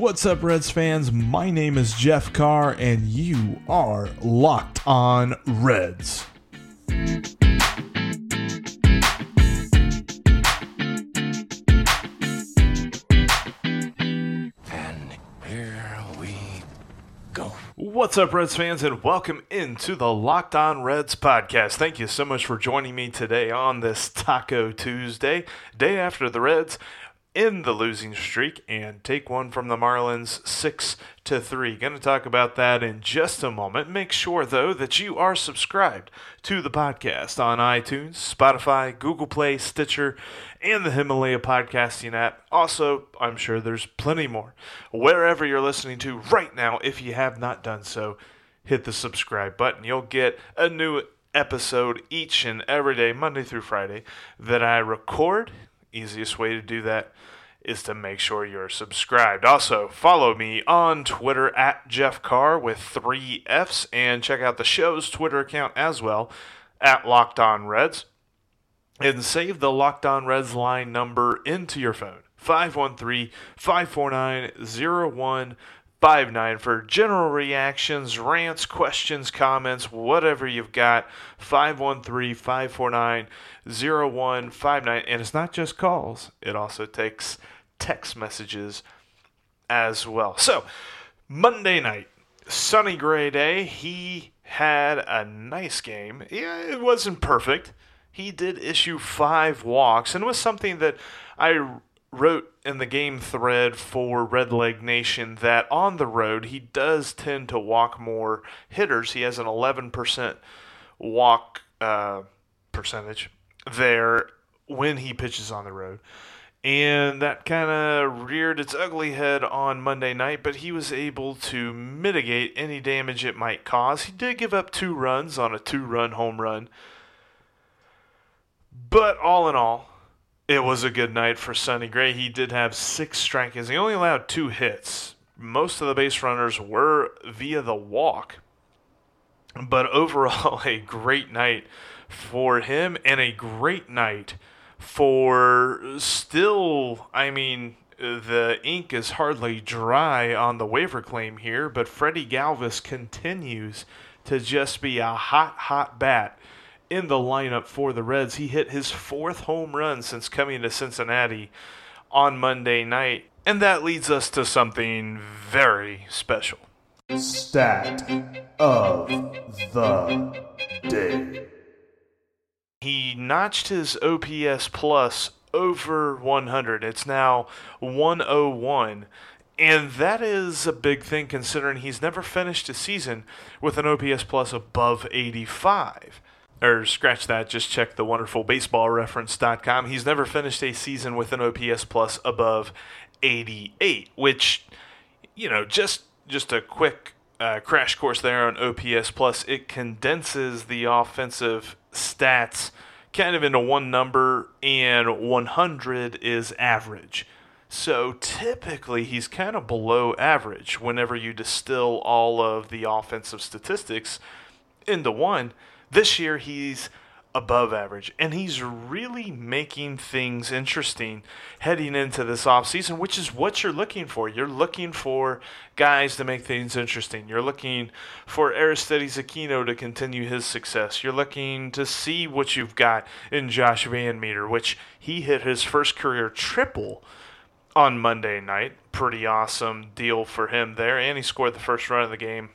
What's up, Reds fans? My name is Jeff Carr, and you are locked on Reds. And here we go. What's up, Reds fans, and welcome into the Locked On Reds podcast. Thank you so much for joining me today on this Taco Tuesday, day after the Reds in the losing streak and take one from the Marlins 6 to 3. Going to talk about that in just a moment. Make sure though that you are subscribed to the podcast on iTunes, Spotify, Google Play, Stitcher, and the Himalaya podcasting app. Also, I'm sure there's plenty more. Wherever you're listening to right now, if you have not done so, hit the subscribe button. You'll get a new episode each and every day, Monday through Friday, that I record easiest way to do that is to make sure you're subscribed. Also, follow me on Twitter at Jeff Carr with three F's and check out the show's Twitter account as well at Locked On Reds. And save the Locked On Reds line number into your phone 513 549 0159 for general reactions, rants, questions, comments, whatever you've got. 513 549 0159. And it's not just calls, it also takes text messages as well. So, Monday night, Sonny Gray day. He had a nice game. Yeah, it wasn't perfect. He did issue five walks, and it was something that I wrote in the game thread for Redleg Nation that on the road he does tend to walk more hitters. He has an 11% walk uh, percentage there when he pitches on the road. And that kind of reared its ugly head on Monday night, but he was able to mitigate any damage it might cause. He did give up two runs on a two run home run. But all in all, it was a good night for Sonny Gray. He did have six strikeouts. He only allowed two hits. Most of the base runners were via the walk. But overall, a great night for him and a great night for still, I mean, the ink is hardly dry on the waiver claim here, but Freddy Galvis continues to just be a hot, hot bat in the lineup for the Reds. He hit his fourth home run since coming to Cincinnati on Monday night, and that leads us to something very special. Stat of the day. He notched his OPS plus over 100. It's now 101. And that is a big thing considering he's never finished a season with an OPS plus above 85. Or scratch that, just check the wonderful wonderfulbaseballreference.com. He's never finished a season with an OPS plus above 88, which, you know, just just a quick uh, crash course there on OPS plus. It condenses the offensive stats kind of into one number, and 100 is average. So typically, he's kind of below average whenever you distill all of the offensive statistics into one. This year, he's above average, and he's really making things interesting heading into this offseason, which is what you're looking for. You're looking for guys to make things interesting. You're looking for Aristides Aquino to continue his success. You're looking to see what you've got in Josh VanMeter, which he hit his first career triple on Monday night. Pretty awesome deal for him there, and he scored the first run of the game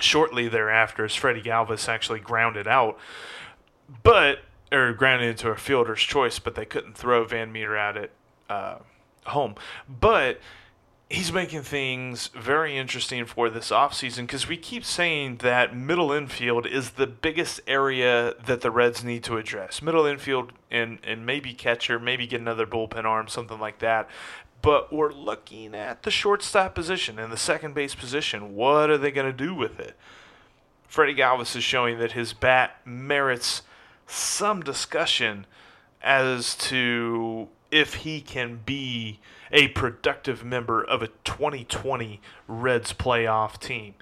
shortly thereafter as Freddy Galvis actually grounded out but or grounded into a fielder's choice, but they couldn't throw VanMeter at it uh, home. But he's making things very interesting for this offseason because we keep saying that middle infield is the biggest area that the Reds need to address. Middle infield and, and maybe catcher, maybe get another bullpen arm, something like that. But we're looking at the shortstop position and the second base position. What are they going to do with it? Freddy Galvis is showing that his bat merits some discussion as to if he can be a productive member of a 2020 Reds playoff team.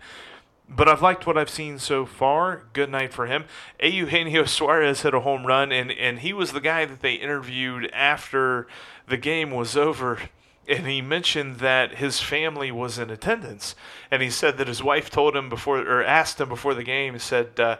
But I've liked what I've seen so far. Good night for him. Eugenio Suarez hit a home run, and, and he was the guy that they interviewed after the game was over. And he mentioned that his family was in attendance. And he said that his wife told him before, or asked him before the game, He said, uh,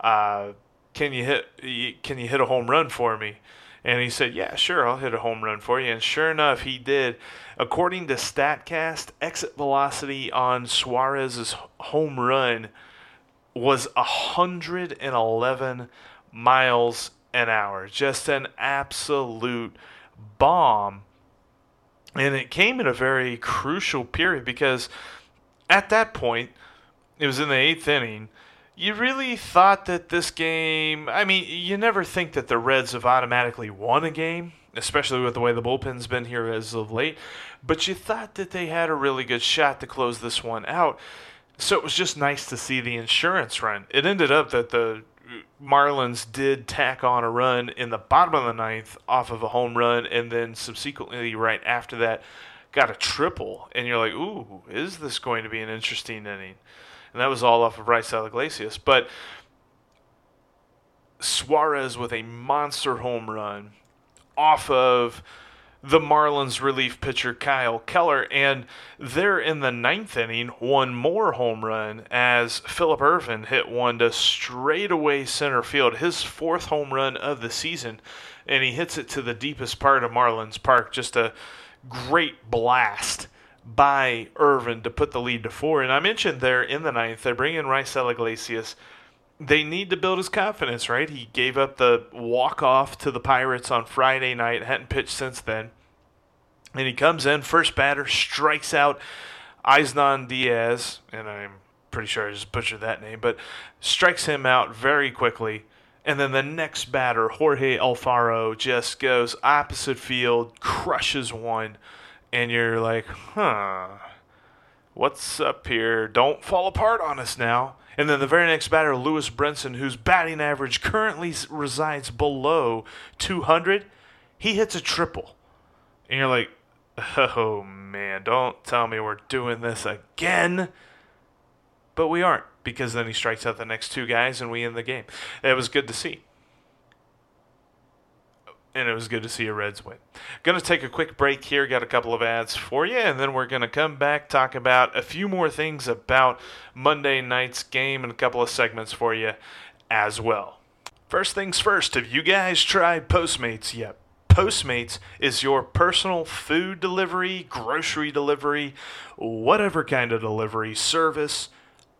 uh, "Can you hit? Can you hit a home run for me?" And he said, Yeah, sure, I'll hit a home run for you. And sure enough, he did. According to StatCast, exit velocity on Suarez's home run was 111 miles an hour. Just an absolute bomb. And it came in a very crucial period because at that point, it was in the eighth inning you really thought that this game. I mean, you never think that the Reds have automatically won a game, especially with the way the bullpen's been here as of late. But you thought that they had a really good shot to close this one out. So it was just nice to see the insurance run. It ended up that the Marlins did tack on a run in the bottom of the ninth off of a home run, and then subsequently, right after that, got a triple. And you're like, ooh, is this going to be an interesting inning? and that was all off of Raisel Iglesias. But Suarez with a monster home run off of the Marlins relief pitcher Kyle Keller, and there in the ninth inning, one more home run as Phillip Ervin hit one to straightaway center field, his fourth home run of the season, and he hits it to the deepest part of Marlins Park. Just a great blast by Ervin to put the lead to four. And I mentioned there in the ninth, they bring in Raisel Iglesias. They need to build his confidence, right? He gave up the walk off to the Pirates on Friday night, hadn't pitched since then. And he comes in, first batter, strikes out Isnan Diaz, and I'm pretty sure I just butchered that name, but strikes him out very quickly. And then the next batter, Jorge Alfaro, just goes opposite field, crushes one and you're like, huh, what's up here? Don't fall apart on us now. And then the very next batter, Lewis Brinson, whose batting average currently resides below 200, he hits a triple. And you're like, oh man, don't tell me we're doing this again. But we aren't, because then he strikes out the next two guys and we end the game. It was good to see and it was good to see a Reds win. Going to take a quick break here, got a couple of ads for you, and then we're going to come back, talk about a few more things about Monday night's game and a couple of segments for you as well. First things first, have you guys tried Postmates yet? Postmates is your personal food delivery, grocery delivery, whatever kind of delivery service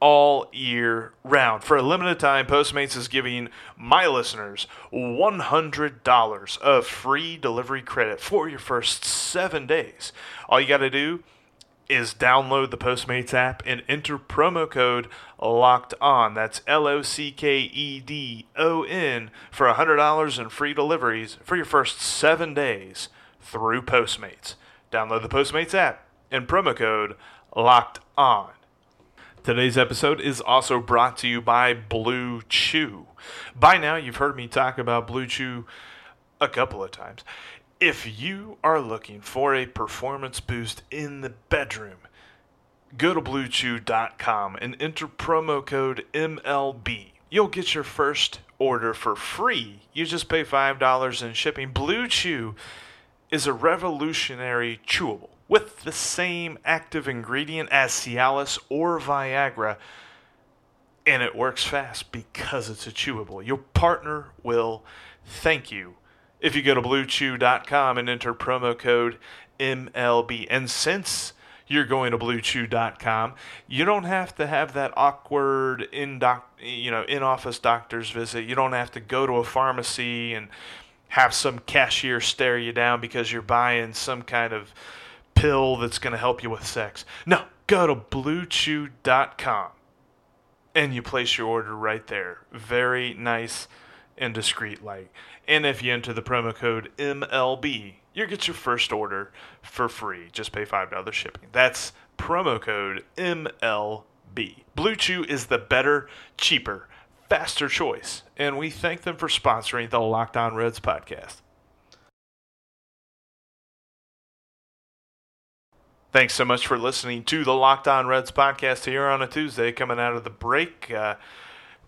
all year round. For a limited time, Postmates is giving my listeners $100 of free delivery credit for your first seven days. All you got to do is download the Postmates app and enter promo code locked on. That's L O C K E D O N for $100 in free deliveries for your first seven days through Postmates. Download the Postmates app and promo code locked on. Today's episode is also brought to you by Blue Chew. By now, you've heard me talk about Blue Chew a couple of times. If you are looking for a performance boost in the bedroom, go to bluechew.com and enter promo code MLB. You'll get your first order for free. You just pay $5 in shipping. Blue Chew is a revolutionary chewable with the same active ingredient as Cialis or Viagra, and it works fast because it's a chewable. Your partner will thank you if you go to bluechew.com and enter promo code MLB. And since you're going to bluechew.com, you don't have to have that awkward in doc, you know, in-office doctor's visit. You don't have to go to a pharmacy and have some cashier stare you down because you're buying some kind of pill that's going to help you with sex. No, go to bluechew.com and you place your order right there. Very nice and discreet like. And if you enter the promo code MLB, you get your first order for free. Just pay $5 shipping. That's promo code MLB. Blue Chew is the better, cheaper, faster choice, and we thank them for sponsoring the Locked On Reds podcast. Thanks so much for listening to the Locked On Reds podcast here on a Tuesday coming out of the break. Uh,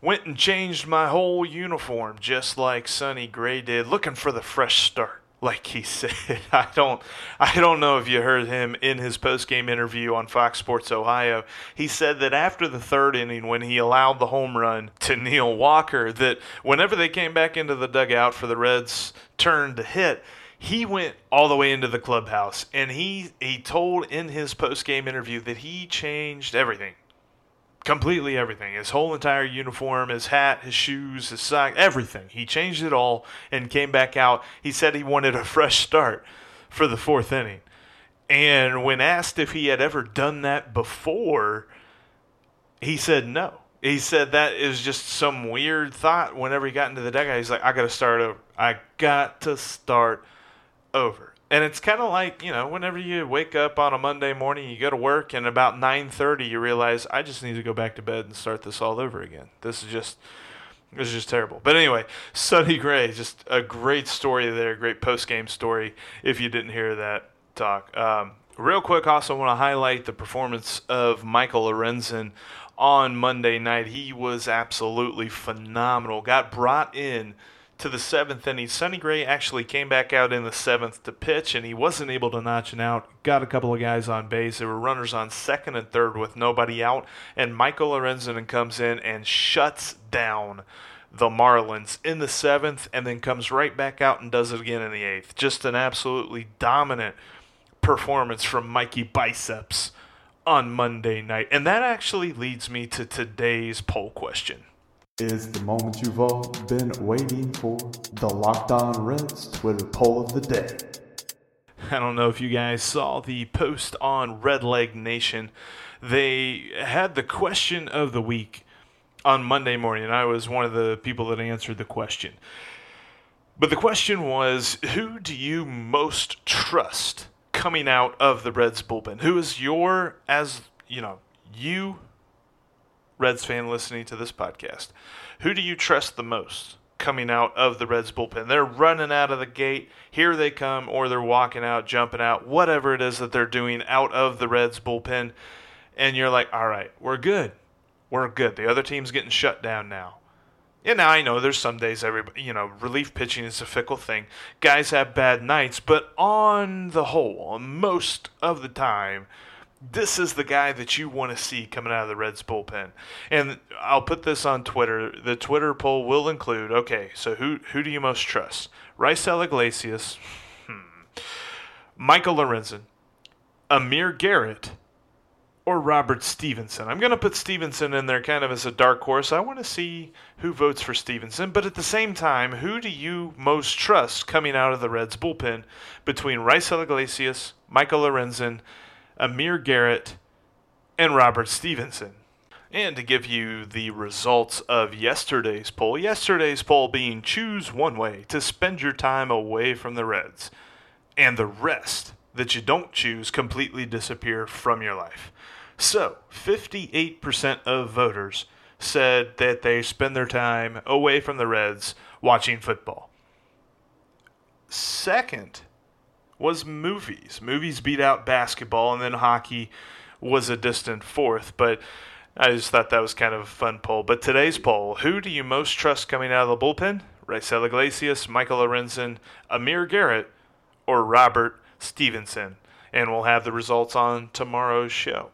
went and changed my whole uniform just like Sonny Gray did, looking for the fresh start. Like he said, I don't, I don't know if you heard him in his post-game interview on Fox Sports Ohio. He said that after the third inning, when he allowed the home run to Neil Walker, that whenever they came back into the dugout for the Reds' turn to hit, he went all the way into the clubhouse and he he told in his post game interview that he changed everything. Completely everything. His whole entire uniform, his hat, his shoes, his sock, everything. He changed it all and came back out. He said he wanted a fresh start for the fourth inning. And when asked if he had ever done that before, he said no. He said that is just some weird thought whenever he got into the dugout. He's like, I got to start over. I got to start over. And it's kind of like, you know, whenever you wake up on a Monday morning, you go to work and about 9:30 you realize I just need to go back to bed and start this all over again. This is just this is just terrible. But anyway, Sonny Gray, just a great story there, great post-game story if you didn't hear that talk. Um, real quick, also want to highlight the performance of Michael Lorenzen on Monday night. He was absolutely phenomenal. Got brought in to the seventh inning. Sonny Gray actually came back out in the seventh to pitch, and he wasn't able to notch it out. Got a couple of guys on base. There were runners on second and third with nobody out, and Michael Lorenzen comes in and shuts down the Marlins in the seventh, and then comes right back out and does it again in the eighth. Just an absolutely dominant performance from Mikey Biceps on Monday night. And that actually leads me to today's poll question is the moment you've all been waiting for the Locked On Reds Twitter poll of the day. I don't know if you guys saw the post on Redleg Nation. They had the question of the week on Monday morning, and I was one of the people that answered the question. But the question was who do you most trust coming out of the Reds bullpen? Who is your, as you know, you Reds fan listening to this podcast, who do you trust the most coming out of the Reds bullpen? They're running out of the gate. Here they come, or they're walking out, jumping out, whatever it is that they're doing out of the Reds bullpen. And you're like, all right, we're good. We're good. The other team's getting shut down now. And now I know there's some days every you know, relief pitching is a fickle thing. Guys have bad nights, but on the whole, most of the time, this is the guy that you want to see coming out of the Reds bullpen. And I'll put this on Twitter. The Twitter poll will include okay, so who who do you most trust? Raisel Iglesias, hmm, Michael Lorenzen, Amir Garrett, or Robert Stephenson. I'm going to put Stephenson in there kind of as a dark horse. I want to see who votes for Stephenson, but at the same time, who do you most trust coming out of the Reds bullpen between Raisel Iglesias, Michael Lorenzen, Amir Garrett, and Robert Stephenson. And to give you the results of yesterday's poll, yesterday's poll being choose one way to spend your time away from the Reds, and the rest that you don't choose completely disappear from your life. So, 58% of voters said that they spend their time away from the Reds watching football. Second was movies. Movies beat out basketball, and then hockey was a distant fourth. But I just thought that was kind of a fun poll. But today's poll who do you most trust coming out of the bullpen? Raisel Iglesias, Michael Lorenzen, Amir Garrett, or Robert Stephenson? And we'll have the results on tomorrow's show.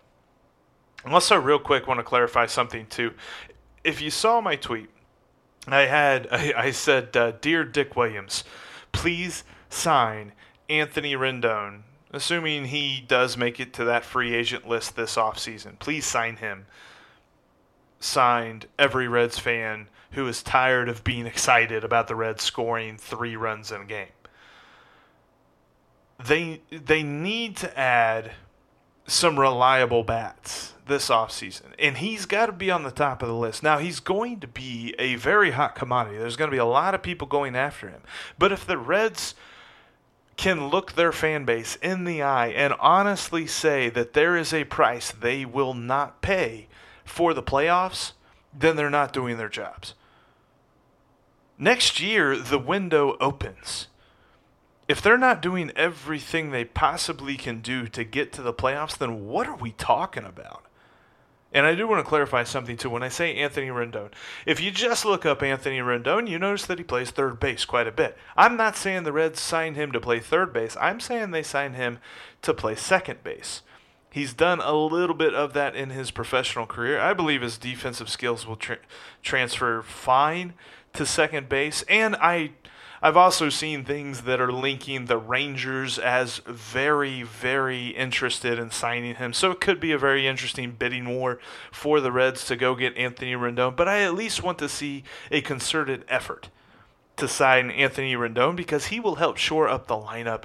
And also, real quick, want to clarify something too. If you saw my tweet, I had I, I said, uh, "Dear Dick Williams, please sign Anthony Rendon, assuming he does make it to that free agent list this offseason, please sign him. Signed every Reds fan who is tired of being excited about the Reds scoring three runs in a game. They they need to add some reliable bats this offseason. And he's got to be on the top of the list. Now, he's going to be a very hot commodity. There's going to be a lot of people going after him. But if the Reds can look their fan base in the eye and honestly say that there is a price they will not pay for the playoffs, then they're not doing their jobs. Next year, the window opens. If they're not doing everything they possibly can do to get to the playoffs, then what are we talking about? And I do want to clarify something too. When I say Anthony Rendon, if you just look up Anthony Rendon, you notice that he plays third base quite a bit. I'm not saying the Reds signed him to play third base. I'm saying they signed him to play second base. He's done a little bit of that in his professional career. I believe his defensive skills will tra- transfer fine to second base, and I I've also seen things that are linking the Rangers as very, very interested in signing him. So it could be a very interesting bidding war for the Reds to go get Anthony Rendon. But I at least want to see a concerted effort to sign Anthony Rendon because he will help shore up the lineup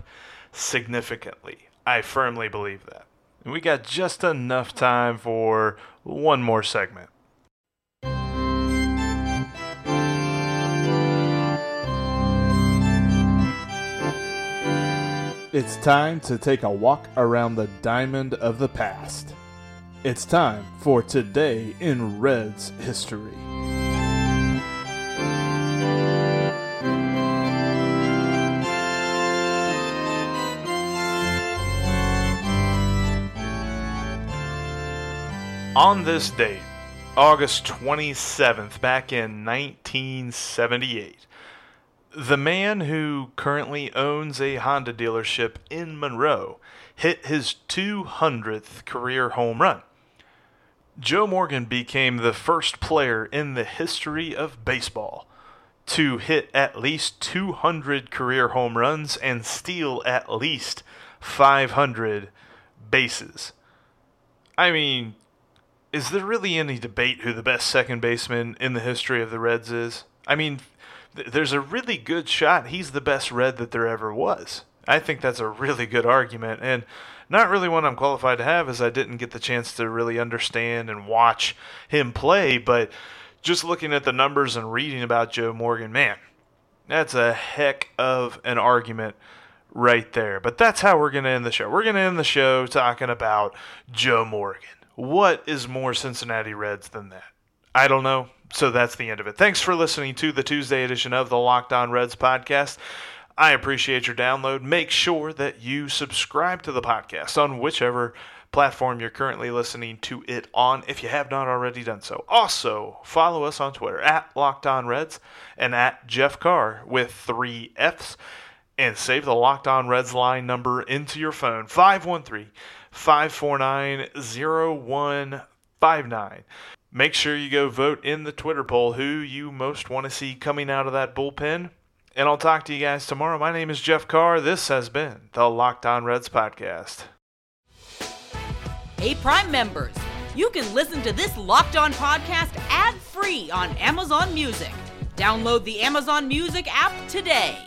significantly. I firmly believe that. And we got just enough time for one more segment. It's time to take a walk around the diamond of the past. It's time for Today in Reds History. On this date, August 27th, back in 1978, the man who currently owns a Honda dealership in Monroe hit his 200th career home run. Joe Morgan became the first player in the history of baseball to hit at least 200 career home runs and steal at least 500 bases. I mean, is there really any debate who the best second baseman in the history of the Reds is? I mean, there's a really good shot he's the best red that there ever was. I think that's a really good argument, and not really one I'm qualified to have, as I didn't get the chance to really understand and watch him play. But just looking at the numbers and reading about Joe Morgan, man, that's a heck of an argument right there. But that's how we're going to end the show. We're going to end the show talking about Joe Morgan. What is more Cincinnati Reds than that? I don't know so that's the end of it. Thanks for listening to the Tuesday edition of the Locked On Reds podcast. I appreciate your download. Make sure that you subscribe to the podcast on whichever platform you're currently listening to it on if you have not already done so. Also, follow us on Twitter at Locked On Reds and at Jeff Carr with three F's. And save the Locked On Reds line number into your phone 513 549 0159. Make sure you go vote in the Twitter poll who you most want to see coming out of that bullpen. And I'll talk to you guys tomorrow. My name is Jeff Carr. This has been the Locked On Reds podcast. Hey, Prime members, you can listen to this Locked On podcast ad free on Amazon Music. Download the Amazon Music app today.